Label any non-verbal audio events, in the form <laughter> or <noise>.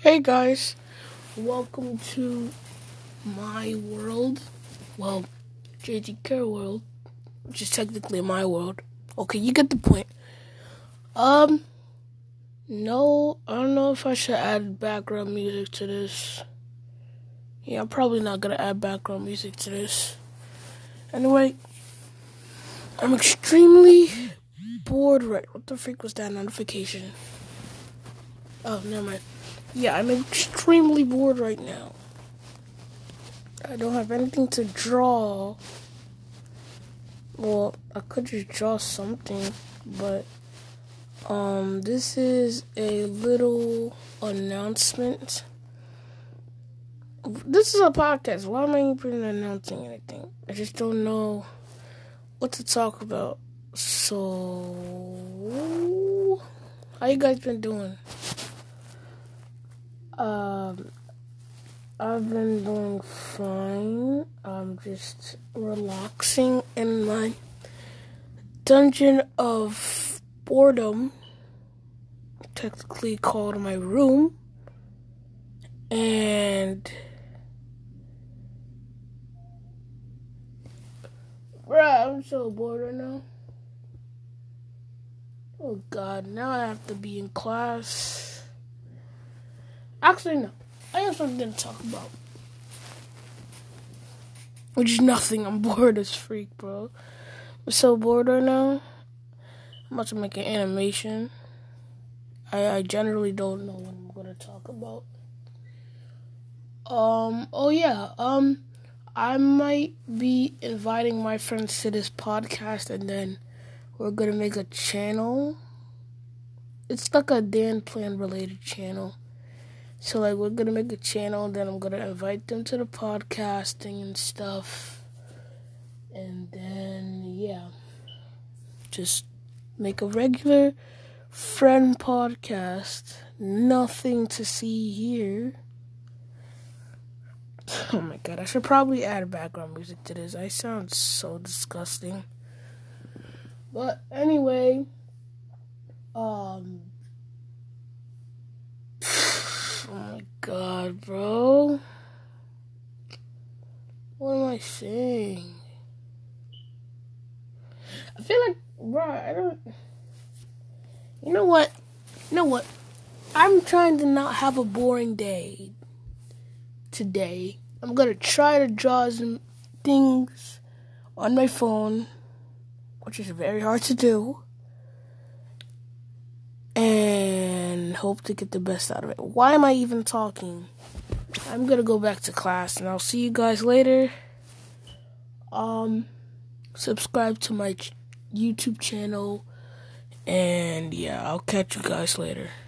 Hey guys, welcome to my world. Well, JG Care World, which is technically my world. Okay, you get the point. Um, no, I don't know if I should add background music to this. Yeah, I'm probably not gonna add background music to this. Anyway, I'm extremely bored right. What the freak was that notification? Oh, never mind. Yeah, I'm extremely bored right now. I don't have anything to draw. Well, I could just draw something, but um this is a little announcement. This is a podcast. Why am I even announcing anything? I just don't know what to talk about. So, how you guys been doing? Um, I've been doing fine. I'm just relaxing in my dungeon of boredom, technically called my room. And. Bruh, I'm so bored right now. Oh god, now I have to be in class. Actually, no. I have something to talk about. Which is nothing. I'm bored as freak, bro. I'm so bored right now. I'm about to make an animation. I, I generally don't know what I'm gonna talk about. Um. Oh yeah. Um. I might be inviting my friends to this podcast, and then we're gonna make a channel. It's like a Dan Plan related channel so like we're gonna make a channel, and then I'm gonna invite them to the podcasting and stuff. And then yeah. Just make a regular friend podcast. Nothing to see here. <sniffs> Oh my god, I should probably add background music to this. I sound so disgusting. But anyway, um Oh my god, bro. What am I saying? I feel like, bro, I don't. You know what? You know what? I'm trying to not have a boring day today. I'm gonna try to draw some things on my phone, which is very hard to do. And hope to get the best out of it. Why am I even talking? I'm gonna go back to class and I'll see you guys later. Um, subscribe to my ch- YouTube channel, and yeah, I'll catch you guys later.